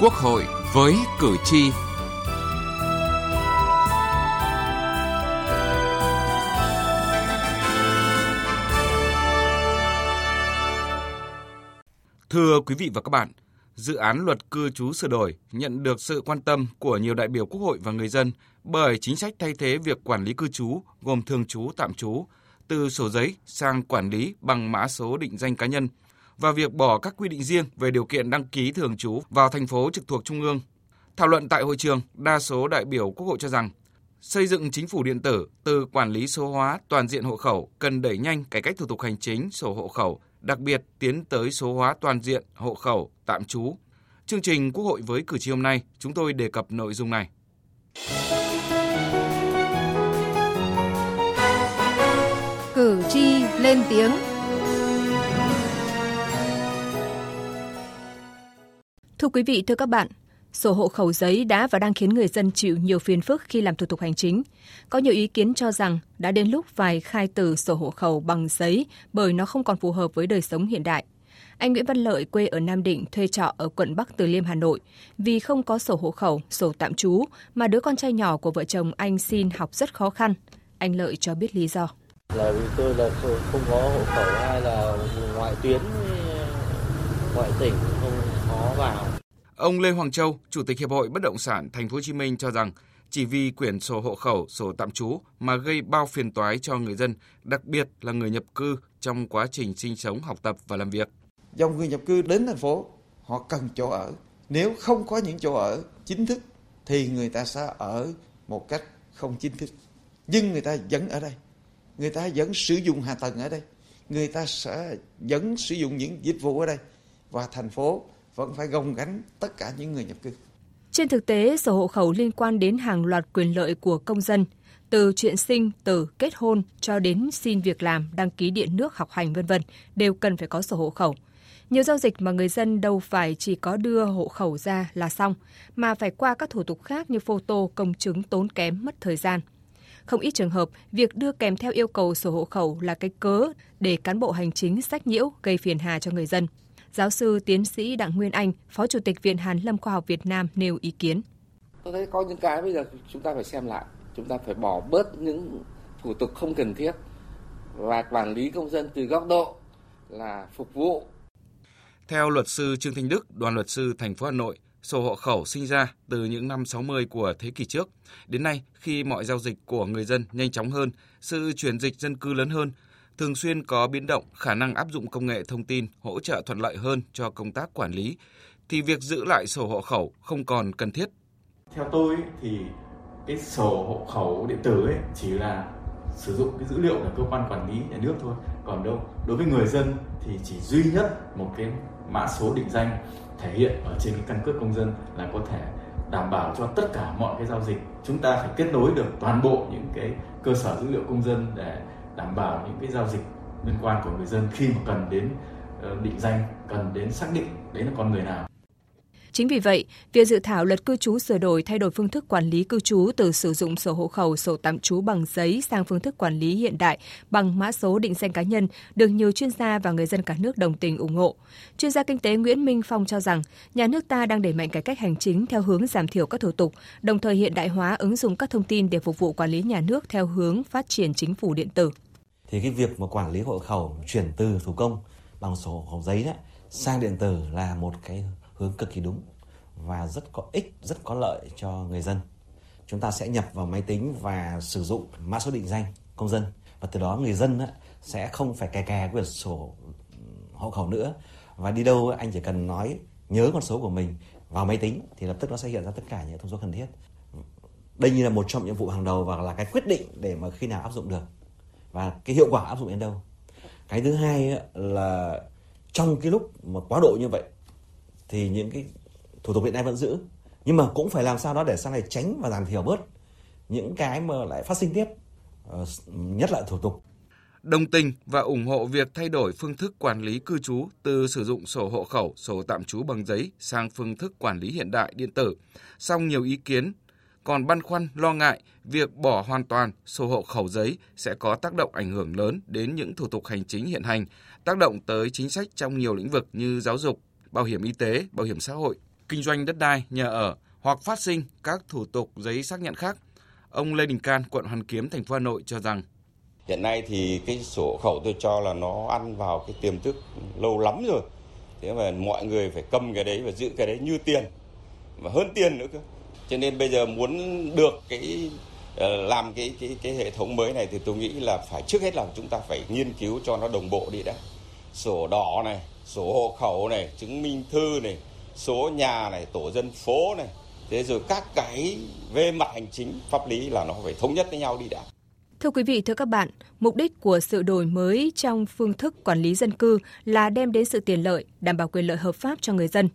Quốc hội với cử tri. Thưa quý vị và các bạn, dự án luật cư trú sửa đổi nhận được sự quan tâm của nhiều đại biểu Quốc hội và người dân bởi chính sách thay thế việc quản lý cư trú gồm thường trú tạm trú từ sổ giấy sang quản lý bằng mã số định danh cá nhân và việc bỏ các quy định riêng về điều kiện đăng ký thường trú vào thành phố trực thuộc trung ương. Thảo luận tại hội trường, đa số đại biểu Quốc hội cho rằng xây dựng chính phủ điện tử từ quản lý số hóa toàn diện hộ khẩu cần đẩy nhanh cải cách thủ tục hành chính sổ hộ khẩu, đặc biệt tiến tới số hóa toàn diện hộ khẩu tạm trú. Chương trình Quốc hội với cử tri hôm nay, chúng tôi đề cập nội dung này. Cử tri lên tiếng. Thưa quý vị, thưa các bạn, sổ hộ khẩu giấy đã và đang khiến người dân chịu nhiều phiền phức khi làm thủ tục hành chính. Có nhiều ý kiến cho rằng đã đến lúc phải khai từ sổ hộ khẩu bằng giấy bởi nó không còn phù hợp với đời sống hiện đại. Anh Nguyễn Văn Lợi quê ở Nam Định thuê trọ ở quận Bắc Từ Liêm Hà Nội vì không có sổ hộ khẩu, sổ tạm trú mà đứa con trai nhỏ của vợ chồng anh xin học rất khó khăn. Anh Lợi cho biết lý do. Là vì tôi là không có hộ khẩu hay là ngoại tuyến ngoại tỉnh không khó vào. Ông Lê Hoàng Châu, Chủ tịch Hiệp hội Bất động sản Thành phố Hồ Chí Minh cho rằng chỉ vì quyển sổ hộ khẩu, sổ tạm trú mà gây bao phiền toái cho người dân, đặc biệt là người nhập cư trong quá trình sinh sống, học tập và làm việc. Dòng người nhập cư đến thành phố, họ cần chỗ ở. Nếu không có những chỗ ở chính thức thì người ta sẽ ở một cách không chính thức. Nhưng người ta vẫn ở đây. Người ta vẫn sử dụng hạ tầng ở đây. Người ta sẽ vẫn sử dụng những dịch vụ ở đây. Và thành phố vẫn phải gồng gánh tất cả những người nhập cư. Trên thực tế, sổ hộ khẩu liên quan đến hàng loạt quyền lợi của công dân, từ chuyện sinh, tử, kết hôn cho đến xin việc làm, đăng ký điện nước, học hành vân vân đều cần phải có sổ hộ khẩu. Nhiều giao dịch mà người dân đâu phải chỉ có đưa hộ khẩu ra là xong, mà phải qua các thủ tục khác như photo, công chứng tốn kém, mất thời gian. Không ít trường hợp, việc đưa kèm theo yêu cầu sổ hộ khẩu là cái cớ để cán bộ hành chính sách nhiễu gây phiền hà cho người dân. Giáo sư tiến sĩ Đặng Nguyên Anh, Phó Chủ tịch Viện Hàn Lâm Khoa học Việt Nam nêu ý kiến. Tôi thấy có những cái bây giờ chúng ta phải xem lại, chúng ta phải bỏ bớt những thủ tục không cần thiết và quản lý công dân từ góc độ là phục vụ. Theo luật sư Trương Thanh Đức, đoàn luật sư thành phố Hà Nội, sổ hộ khẩu sinh ra từ những năm 60 của thế kỷ trước. Đến nay, khi mọi giao dịch của người dân nhanh chóng hơn, sự chuyển dịch dân cư lớn hơn, thường xuyên có biến động, khả năng áp dụng công nghệ thông tin hỗ trợ thuận lợi hơn cho công tác quản lý, thì việc giữ lại sổ hộ khẩu không còn cần thiết. Theo tôi thì cái sổ hộ khẩu điện tử ấy chỉ là sử dụng cái dữ liệu của cơ quan quản lý nhà nước thôi. Còn đâu đối với người dân thì chỉ duy nhất một cái mã số định danh thể hiện ở trên cái căn cước công dân là có thể đảm bảo cho tất cả mọi cái giao dịch chúng ta phải kết nối được toàn bộ những cái cơ sở dữ liệu công dân để đảm bảo những cái giao dịch liên quan của người dân khi mà cần đến ờ, định danh, cần đến xác định đấy là con người nào. Chính vì vậy, việc dự thảo luật cư trú sửa đổi thay đổi phương thức quản lý cư trú từ sử dụng sổ hộ khẩu, sổ tạm trú bằng giấy sang phương thức quản lý hiện đại bằng mã số định danh cá nhân được nhiều chuyên gia và người dân cả nước đồng tình ủng hộ. Chuyên gia kinh tế Nguyễn Minh Phong cho rằng, nhà nước ta đang đẩy mạnh cải cách hành chính theo hướng giảm thiểu các thủ tục, đồng thời hiện đại hóa ứng dụng các thông tin để phục vụ quản lý nhà nước theo hướng phát triển chính phủ điện tử. Thì cái việc mà quản lý hộ khẩu chuyển từ thủ công bằng sổ hộ khẩu giấy đấy sang điện tử là một cái hướng cực kỳ đúng và rất có ích, rất có lợi cho người dân. Chúng ta sẽ nhập vào máy tính và sử dụng mã số định danh công dân và từ đó người dân sẽ không phải kè kè quyển sổ hộ khẩu nữa và đi đâu anh chỉ cần nói nhớ con số của mình vào máy tính thì lập tức nó sẽ hiện ra tất cả những thông số cần thiết. Đây như là một trong những vụ hàng đầu và là cái quyết định để mà khi nào áp dụng được và cái hiệu quả áp dụng đến đâu. Cái thứ hai là trong cái lúc mà quá độ như vậy thì những cái thủ tục hiện nay vẫn giữ nhưng mà cũng phải làm sao đó để sau này tránh và giảm thiểu bớt những cái mà lại phát sinh tiếp ờ, nhất là thủ tục đồng tình và ủng hộ việc thay đổi phương thức quản lý cư trú từ sử dụng sổ hộ khẩu, sổ tạm trú bằng giấy sang phương thức quản lý hiện đại điện tử. Song nhiều ý kiến còn băn khoăn lo ngại việc bỏ hoàn toàn sổ hộ khẩu giấy sẽ có tác động ảnh hưởng lớn đến những thủ tục hành chính hiện hành, tác động tới chính sách trong nhiều lĩnh vực như giáo dục, bảo hiểm y tế, bảo hiểm xã hội, kinh doanh đất đai, nhà ở hoặc phát sinh các thủ tục giấy xác nhận khác. Ông Lê Đình Can, quận Hoàn Kiếm, thành phố Hà Nội cho rằng Hiện nay thì cái sổ khẩu tôi cho là nó ăn vào cái tiềm thức lâu lắm rồi. Thế mà mọi người phải cầm cái đấy và giữ cái đấy như tiền và hơn tiền nữa cơ. Cho nên bây giờ muốn được cái ờ, làm cái cái cái hệ thống mới này thì tôi nghĩ là phải trước hết là chúng ta phải nghiên cứu cho nó đồng bộ đi đã. Sổ đỏ này, sổ hộ khẩu này, chứng minh thư này, số nhà này, tổ dân phố này. Thế rồi các cái về mặt hành chính pháp lý là nó phải thống nhất với nhau đi đã. Thưa quý vị, thưa các bạn, mục đích của sự đổi mới trong phương thức quản lý dân cư là đem đến sự tiện lợi, đảm bảo quyền lợi hợp pháp cho người dân.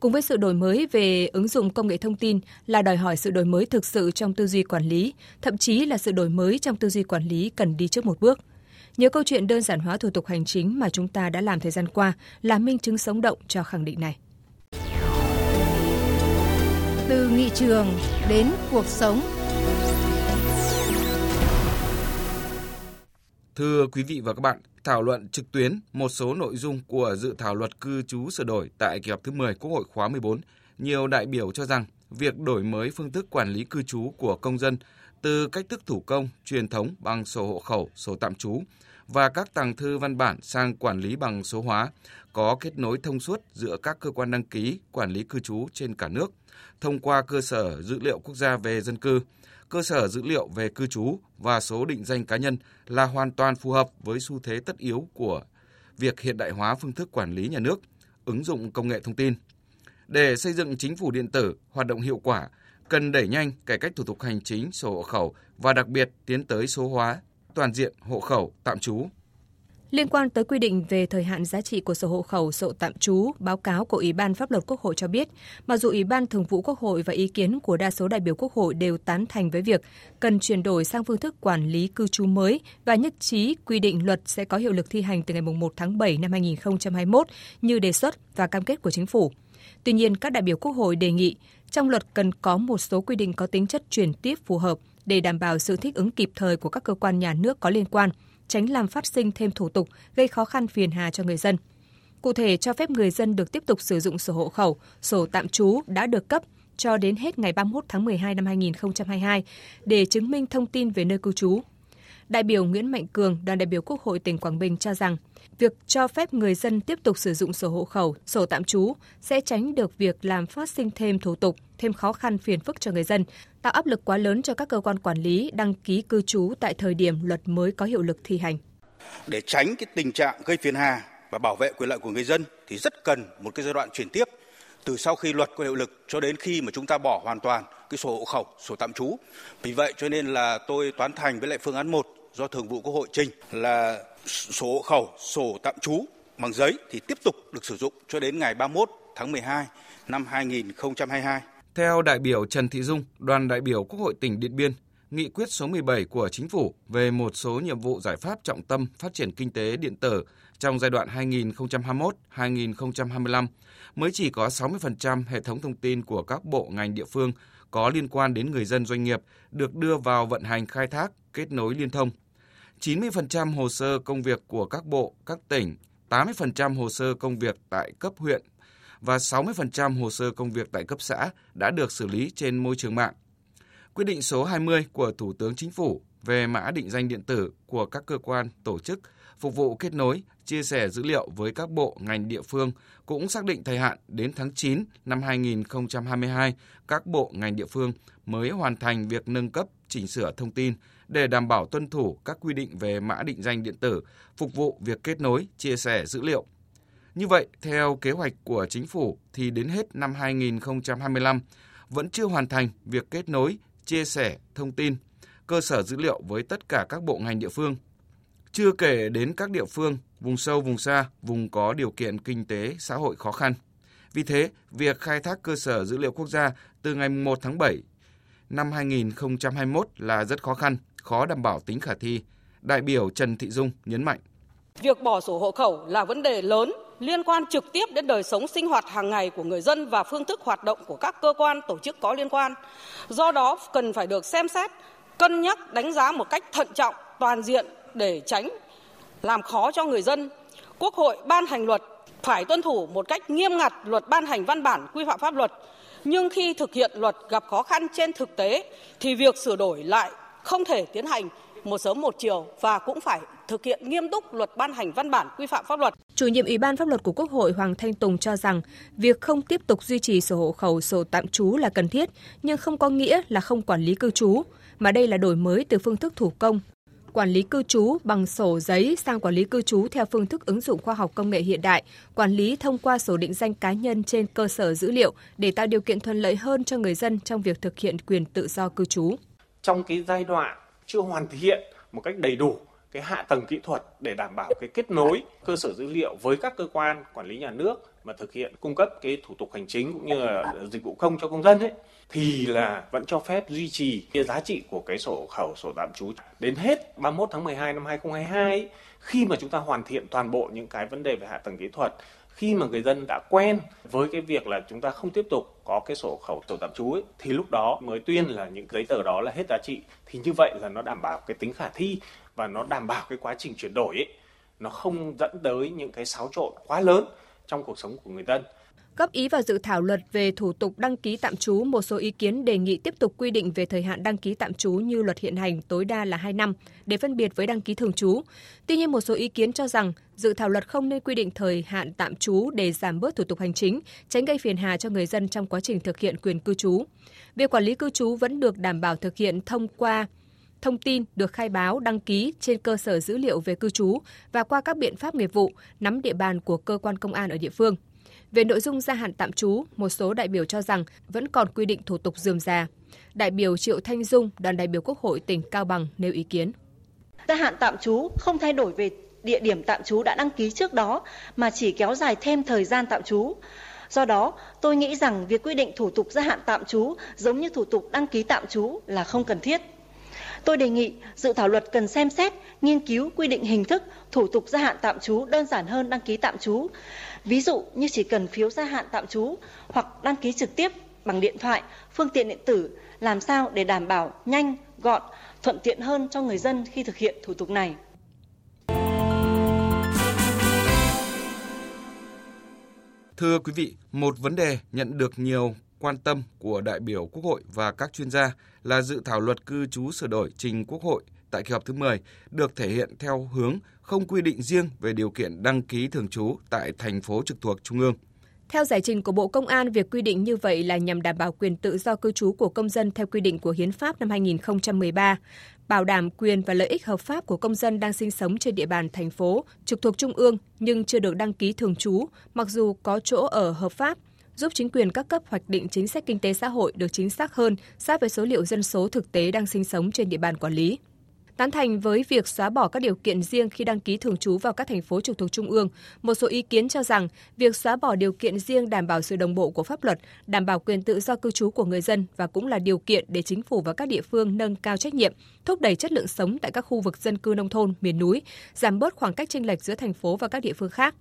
Cùng với sự đổi mới về ứng dụng công nghệ thông tin là đòi hỏi sự đổi mới thực sự trong tư duy quản lý, thậm chí là sự đổi mới trong tư duy quản lý cần đi trước một bước. Nhiều câu chuyện đơn giản hóa thủ tục hành chính mà chúng ta đã làm thời gian qua là minh chứng sống động cho khẳng định này. Từ nghị trường đến cuộc sống Thưa quý vị và các bạn, thảo luận trực tuyến một số nội dung của dự thảo luật cư trú sửa đổi tại kỳ họp thứ 10 Quốc hội khóa 14, nhiều đại biểu cho rằng việc đổi mới phương thức quản lý cư trú của công dân từ cách thức thủ công, truyền thống bằng sổ hộ khẩu, sổ tạm trú và các tàng thư văn bản sang quản lý bằng số hóa, có kết nối thông suốt giữa các cơ quan đăng ký quản lý cư trú trên cả nước thông qua cơ sở dữ liệu quốc gia về dân cư – cơ sở dữ liệu về cư trú và số định danh cá nhân là hoàn toàn phù hợp với xu thế tất yếu của việc hiện đại hóa phương thức quản lý nhà nước, ứng dụng công nghệ thông tin. Để xây dựng chính phủ điện tử hoạt động hiệu quả, cần đẩy nhanh cải cách thủ tục hành chính sổ hộ khẩu và đặc biệt tiến tới số hóa toàn diện hộ khẩu tạm trú Liên quan tới quy định về thời hạn giá trị của sổ hộ khẩu, sổ tạm trú, báo cáo của Ủy ban Pháp luật Quốc hội cho biết, mặc dù Ủy ban Thường vụ Quốc hội và ý kiến của đa số đại biểu Quốc hội đều tán thành với việc cần chuyển đổi sang phương thức quản lý cư trú mới và nhất trí quy định luật sẽ có hiệu lực thi hành từ ngày 1 tháng 7 năm 2021 như đề xuất và cam kết của chính phủ. Tuy nhiên, các đại biểu Quốc hội đề nghị trong luật cần có một số quy định có tính chất chuyển tiếp phù hợp để đảm bảo sự thích ứng kịp thời của các cơ quan nhà nước có liên quan – tránh làm phát sinh thêm thủ tục gây khó khăn phiền hà cho người dân. Cụ thể, cho phép người dân được tiếp tục sử dụng sổ hộ khẩu, sổ tạm trú đã được cấp cho đến hết ngày 31 tháng 12 năm 2022 để chứng minh thông tin về nơi cư trú. Đại biểu Nguyễn Mạnh Cường, đoàn đại biểu Quốc hội tỉnh Quảng Bình cho rằng, việc cho phép người dân tiếp tục sử dụng sổ hộ khẩu, sổ tạm trú sẽ tránh được việc làm phát sinh thêm thủ tục, thêm khó khăn phiền phức cho người dân, tạo áp lực quá lớn cho các cơ quan quản lý đăng ký cư trú tại thời điểm luật mới có hiệu lực thi hành. Để tránh cái tình trạng gây phiền hà và bảo vệ quyền lợi của người dân thì rất cần một cái giai đoạn chuyển tiếp từ sau khi luật có hiệu lực cho đến khi mà chúng ta bỏ hoàn toàn cái sổ hộ khẩu, sổ tạm trú. Vì vậy cho nên là tôi toán thành với lại phương án 1 do Thường vụ Quốc hội trình là sổ hộ khẩu, sổ tạm trú bằng giấy thì tiếp tục được sử dụng cho đến ngày 31 tháng 12 năm 2022. Theo đại biểu Trần Thị Dung, đoàn đại biểu Quốc hội tỉnh Điện Biên, nghị quyết số 17 của chính phủ về một số nhiệm vụ giải pháp trọng tâm phát triển kinh tế điện tử trong giai đoạn 2021-2025 mới chỉ có 60% hệ thống thông tin của các bộ ngành địa phương có liên quan đến người dân doanh nghiệp được đưa vào vận hành khai thác, kết nối liên thông. 90% hồ sơ công việc của các bộ, các tỉnh, 80% hồ sơ công việc tại cấp huyện và 60% hồ sơ công việc tại cấp xã đã được xử lý trên môi trường mạng. Quyết định số 20 của Thủ tướng Chính phủ về mã định danh điện tử của các cơ quan, tổ chức phục vụ kết nối, chia sẻ dữ liệu với các bộ, ngành địa phương cũng xác định thời hạn đến tháng 9 năm 2022 các bộ, ngành địa phương mới hoàn thành việc nâng cấp, chỉnh sửa thông tin để đảm bảo tuân thủ các quy định về mã định danh điện tử, phục vụ việc kết nối, chia sẻ dữ liệu. Như vậy, theo kế hoạch của chính phủ thì đến hết năm 2025 vẫn chưa hoàn thành việc kết nối, chia sẻ thông tin, cơ sở dữ liệu với tất cả các bộ ngành địa phương. Chưa kể đến các địa phương vùng sâu, vùng xa, vùng có điều kiện kinh tế, xã hội khó khăn. Vì thế, việc khai thác cơ sở dữ liệu quốc gia từ ngày 1 tháng 7 năm 2021 là rất khó khăn, khó đảm bảo tính khả thi. Đại biểu Trần Thị Dung nhấn mạnh. Việc bỏ sổ hộ khẩu là vấn đề lớn liên quan trực tiếp đến đời sống sinh hoạt hàng ngày của người dân và phương thức hoạt động của các cơ quan tổ chức có liên quan. Do đó cần phải được xem xét, cân nhắc đánh giá một cách thận trọng, toàn diện để tránh làm khó cho người dân. Quốc hội ban hành luật phải tuân thủ một cách nghiêm ngặt luật ban hành văn bản quy phạm pháp luật, nhưng khi thực hiện luật gặp khó khăn trên thực tế thì việc sửa đổi lại không thể tiến hành một sớm một chiều và cũng phải thực hiện nghiêm túc luật ban hành văn bản quy phạm pháp luật. Chủ nhiệm Ủy ban pháp luật của Quốc hội Hoàng Thanh Tùng cho rằng việc không tiếp tục duy trì sổ hộ khẩu, sổ tạm trú là cần thiết, nhưng không có nghĩa là không quản lý cư trú, mà đây là đổi mới từ phương thức thủ công quản lý cư trú bằng sổ giấy sang quản lý cư trú theo phương thức ứng dụng khoa học công nghệ hiện đại, quản lý thông qua sổ định danh cá nhân trên cơ sở dữ liệu để tạo điều kiện thuận lợi hơn cho người dân trong việc thực hiện quyền tự do cư trú. Trong cái giai đoạn chưa hoàn thiện một cách đầy đủ cái hạ tầng kỹ thuật để đảm bảo cái kết nối cơ sở dữ liệu với các cơ quan quản lý nhà nước mà thực hiện cung cấp cái thủ tục hành chính cũng như là dịch vụ công cho công dân ấy thì là vẫn cho phép duy trì cái giá trị của cái sổ khẩu sổ tạm trú. Đến hết 31 tháng 12 năm 2022 ấy, khi mà chúng ta hoàn thiện toàn bộ những cái vấn đề về hạ tầng kỹ thuật khi mà người dân đã quen với cái việc là chúng ta không tiếp tục có cái sổ khẩu sổ tạm trú ấy, thì lúc đó mới tuyên là những giấy tờ đó là hết giá trị. Thì như vậy là nó đảm bảo cái tính khả thi và nó đảm bảo cái quá trình chuyển đổi ấy nó không dẫn tới những cái xáo trộn quá lớn trong cuộc sống của người dân. Góp ý vào dự thảo luật về thủ tục đăng ký tạm trú, một số ý kiến đề nghị tiếp tục quy định về thời hạn đăng ký tạm trú như luật hiện hành tối đa là 2 năm để phân biệt với đăng ký thường trú. Tuy nhiên một số ý kiến cho rằng dự thảo luật không nên quy định thời hạn tạm trú để giảm bớt thủ tục hành chính, tránh gây phiền hà cho người dân trong quá trình thực hiện quyền cư trú. Việc quản lý cư trú vẫn được đảm bảo thực hiện thông qua thông tin được khai báo đăng ký trên cơ sở dữ liệu về cư trú và qua các biện pháp nghiệp vụ nắm địa bàn của cơ quan công an ở địa phương. Về nội dung gia hạn tạm trú, một số đại biểu cho rằng vẫn còn quy định thủ tục dườm già. Đại biểu Triệu Thanh Dung, đoàn đại biểu Quốc hội tỉnh Cao Bằng nêu ý kiến. Gia hạn tạm trú không thay đổi về địa điểm tạm trú đã đăng ký trước đó mà chỉ kéo dài thêm thời gian tạm trú. Do đó, tôi nghĩ rằng việc quy định thủ tục gia hạn tạm trú giống như thủ tục đăng ký tạm trú là không cần thiết. Tôi đề nghị dự thảo luật cần xem xét, nghiên cứu quy định hình thức thủ tục gia hạn tạm trú đơn giản hơn đăng ký tạm trú. Ví dụ như chỉ cần phiếu gia hạn tạm trú hoặc đăng ký trực tiếp bằng điện thoại, phương tiện điện tử làm sao để đảm bảo nhanh, gọn, thuận tiện hơn cho người dân khi thực hiện thủ tục này. Thưa quý vị, một vấn đề nhận được nhiều quan tâm của đại biểu Quốc hội và các chuyên gia là dự thảo luật cư trú sửa đổi trình Quốc hội tại kỳ họp thứ 10 được thể hiện theo hướng không quy định riêng về điều kiện đăng ký thường trú tại thành phố trực thuộc Trung ương. Theo giải trình của Bộ Công an, việc quy định như vậy là nhằm đảm bảo quyền tự do cư trú của công dân theo quy định của Hiến pháp năm 2013, bảo đảm quyền và lợi ích hợp pháp của công dân đang sinh sống trên địa bàn thành phố trực thuộc Trung ương nhưng chưa được đăng ký thường trú, mặc dù có chỗ ở hợp pháp, giúp chính quyền các cấp hoạch định chính sách kinh tế xã hội được chính xác hơn sát với số liệu dân số thực tế đang sinh sống trên địa bàn quản lý. Tán thành với việc xóa bỏ các điều kiện riêng khi đăng ký thường trú vào các thành phố trực thuộc trung ương, một số ý kiến cho rằng việc xóa bỏ điều kiện riêng đảm bảo sự đồng bộ của pháp luật, đảm bảo quyền tự do cư trú của người dân và cũng là điều kiện để chính phủ và các địa phương nâng cao trách nhiệm, thúc đẩy chất lượng sống tại các khu vực dân cư nông thôn, miền núi, giảm bớt khoảng cách chênh lệch giữa thành phố và các địa phương khác.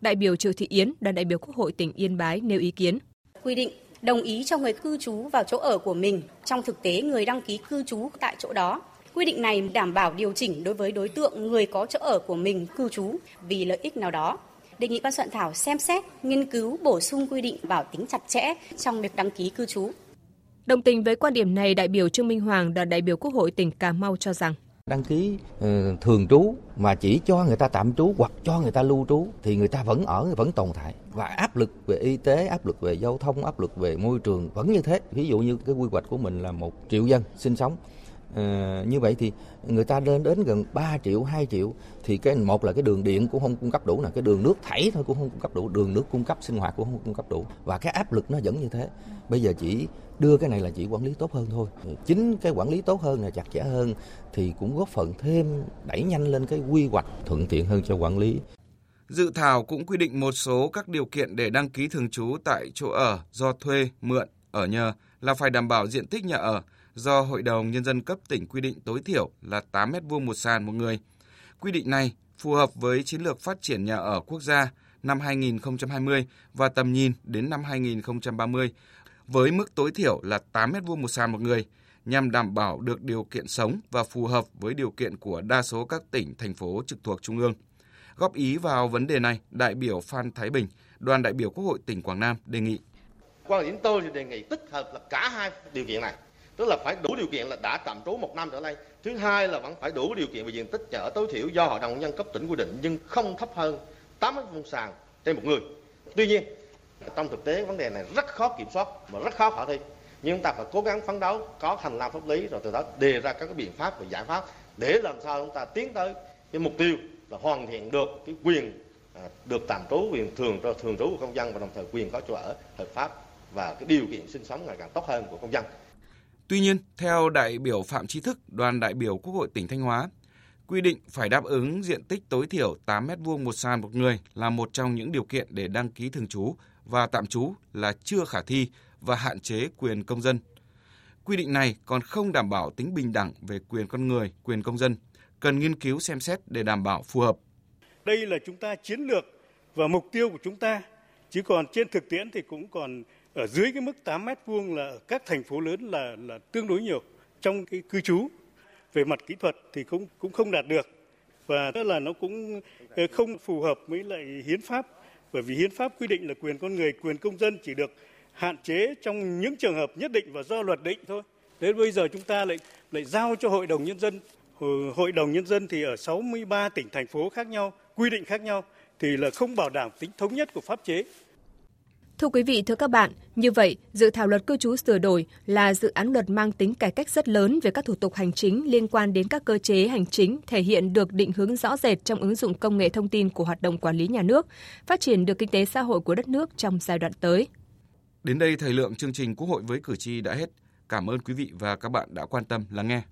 Đại biểu Triệu Thị Yến, đoàn đại biểu Quốc hội tỉnh Yên Bái nêu ý kiến. Quy định đồng ý cho người cư trú vào chỗ ở của mình, trong thực tế người đăng ký cư trú tại chỗ đó Quy định này đảm bảo điều chỉnh đối với đối tượng người có chỗ ở của mình cư trú vì lợi ích nào đó. Đề nghị ban soạn thảo xem xét, nghiên cứu bổ sung quy định bảo tính chặt chẽ trong việc đăng ký cư trú. Đồng tình với quan điểm này, đại biểu Trương Minh Hoàng, đoàn đại biểu Quốc hội tỉnh Cà Mau cho rằng đăng ký uh, thường trú mà chỉ cho người ta tạm trú hoặc cho người ta lưu trú thì người ta vẫn ở vẫn tồn tại và áp lực về y tế áp lực về giao thông áp lực về môi trường vẫn như thế ví dụ như cái quy hoạch của mình là một triệu dân sinh sống À, như vậy thì người ta lên đến gần 3 triệu 2 triệu thì cái một là cái đường điện cũng không cung cấp đủ nè cái đường nước thảy thôi cũng không cung cấp đủ đường nước cung cấp sinh hoạt cũng không cung cấp đủ. Và cái áp lực nó vẫn như thế. Bây giờ chỉ đưa cái này là chỉ quản lý tốt hơn thôi. Ừ, chính cái quản lý tốt hơn là chặt chẽ hơn thì cũng góp phần thêm đẩy nhanh lên cái quy hoạch thuận tiện hơn cho quản lý. Dự thảo cũng quy định một số các điều kiện để đăng ký thường trú tại chỗ ở do thuê, mượn, ở nhờ là phải đảm bảo diện tích nhà ở, do Hội đồng Nhân dân cấp tỉnh quy định tối thiểu là 8 mét vuông một sàn một người. Quy định này phù hợp với chiến lược phát triển nhà ở quốc gia năm 2020 và tầm nhìn đến năm 2030 với mức tối thiểu là 8 mét vuông một sàn một người nhằm đảm bảo được điều kiện sống và phù hợp với điều kiện của đa số các tỉnh, thành phố trực thuộc Trung ương. Góp ý vào vấn đề này, đại biểu Phan Thái Bình, đoàn đại biểu Quốc hội tỉnh Quảng Nam đề nghị. Quan điểm tôi thì đề nghị tích hợp là cả hai điều kiện này. Tức là phải đủ điều kiện là đã tạm trú một năm trở lên. Thứ hai là vẫn phải đủ điều kiện về diện tích nhà ở tối thiểu do Hội đồng nhân cấp tỉnh quy định nhưng không thấp hơn 8 mét vuông sàn trên một người. Tuy nhiên, trong thực tế vấn đề này rất khó kiểm soát và rất khó khả thi. Nhưng chúng ta phải cố gắng phấn đấu có hành lang pháp lý rồi từ đó đề ra các biện pháp và giải pháp để làm sao chúng ta tiến tới cái mục tiêu là hoàn thiện được cái quyền à, được tạm trú quyền thường thường trú của công dân và đồng thời quyền có chỗ ở hợp pháp và cái điều kiện sinh sống ngày càng tốt hơn của công dân. Tuy nhiên, theo đại biểu Phạm Trí Thức, đoàn đại biểu Quốc hội tỉnh Thanh Hóa, quy định phải đáp ứng diện tích tối thiểu 8 mét vuông một sàn một người là một trong những điều kiện để đăng ký thường trú và tạm trú là chưa khả thi và hạn chế quyền công dân. Quy định này còn không đảm bảo tính bình đẳng về quyền con người, quyền công dân, cần nghiên cứu xem xét để đảm bảo phù hợp. Đây là chúng ta chiến lược và mục tiêu của chúng ta, chứ còn trên thực tiễn thì cũng còn ở dưới cái mức 8 mét vuông là ở các thành phố lớn là là tương đối nhiều trong cái cư trú. Về mặt kỹ thuật thì cũng cũng không đạt được. Và tức là nó cũng ờ, không phù hợp với lại hiến pháp. Bởi vì hiến pháp quy định là quyền con người, quyền công dân chỉ được hạn chế trong những trường hợp nhất định và do luật định thôi. Đến bây giờ chúng ta lại lại giao cho hội đồng nhân dân. Hội đồng nhân dân thì ở 63 tỉnh, thành phố khác nhau, quy định khác nhau, thì là không bảo đảm tính thống nhất của pháp chế. Thưa quý vị, thưa các bạn, như vậy, dự thảo luật cư trú sửa đổi là dự án luật mang tính cải cách rất lớn về các thủ tục hành chính liên quan đến các cơ chế hành chính, thể hiện được định hướng rõ rệt trong ứng dụng công nghệ thông tin của hoạt động quản lý nhà nước, phát triển được kinh tế xã hội của đất nước trong giai đoạn tới. Đến đây thời lượng chương trình Quốc hội với cử tri đã hết. Cảm ơn quý vị và các bạn đã quan tâm lắng nghe.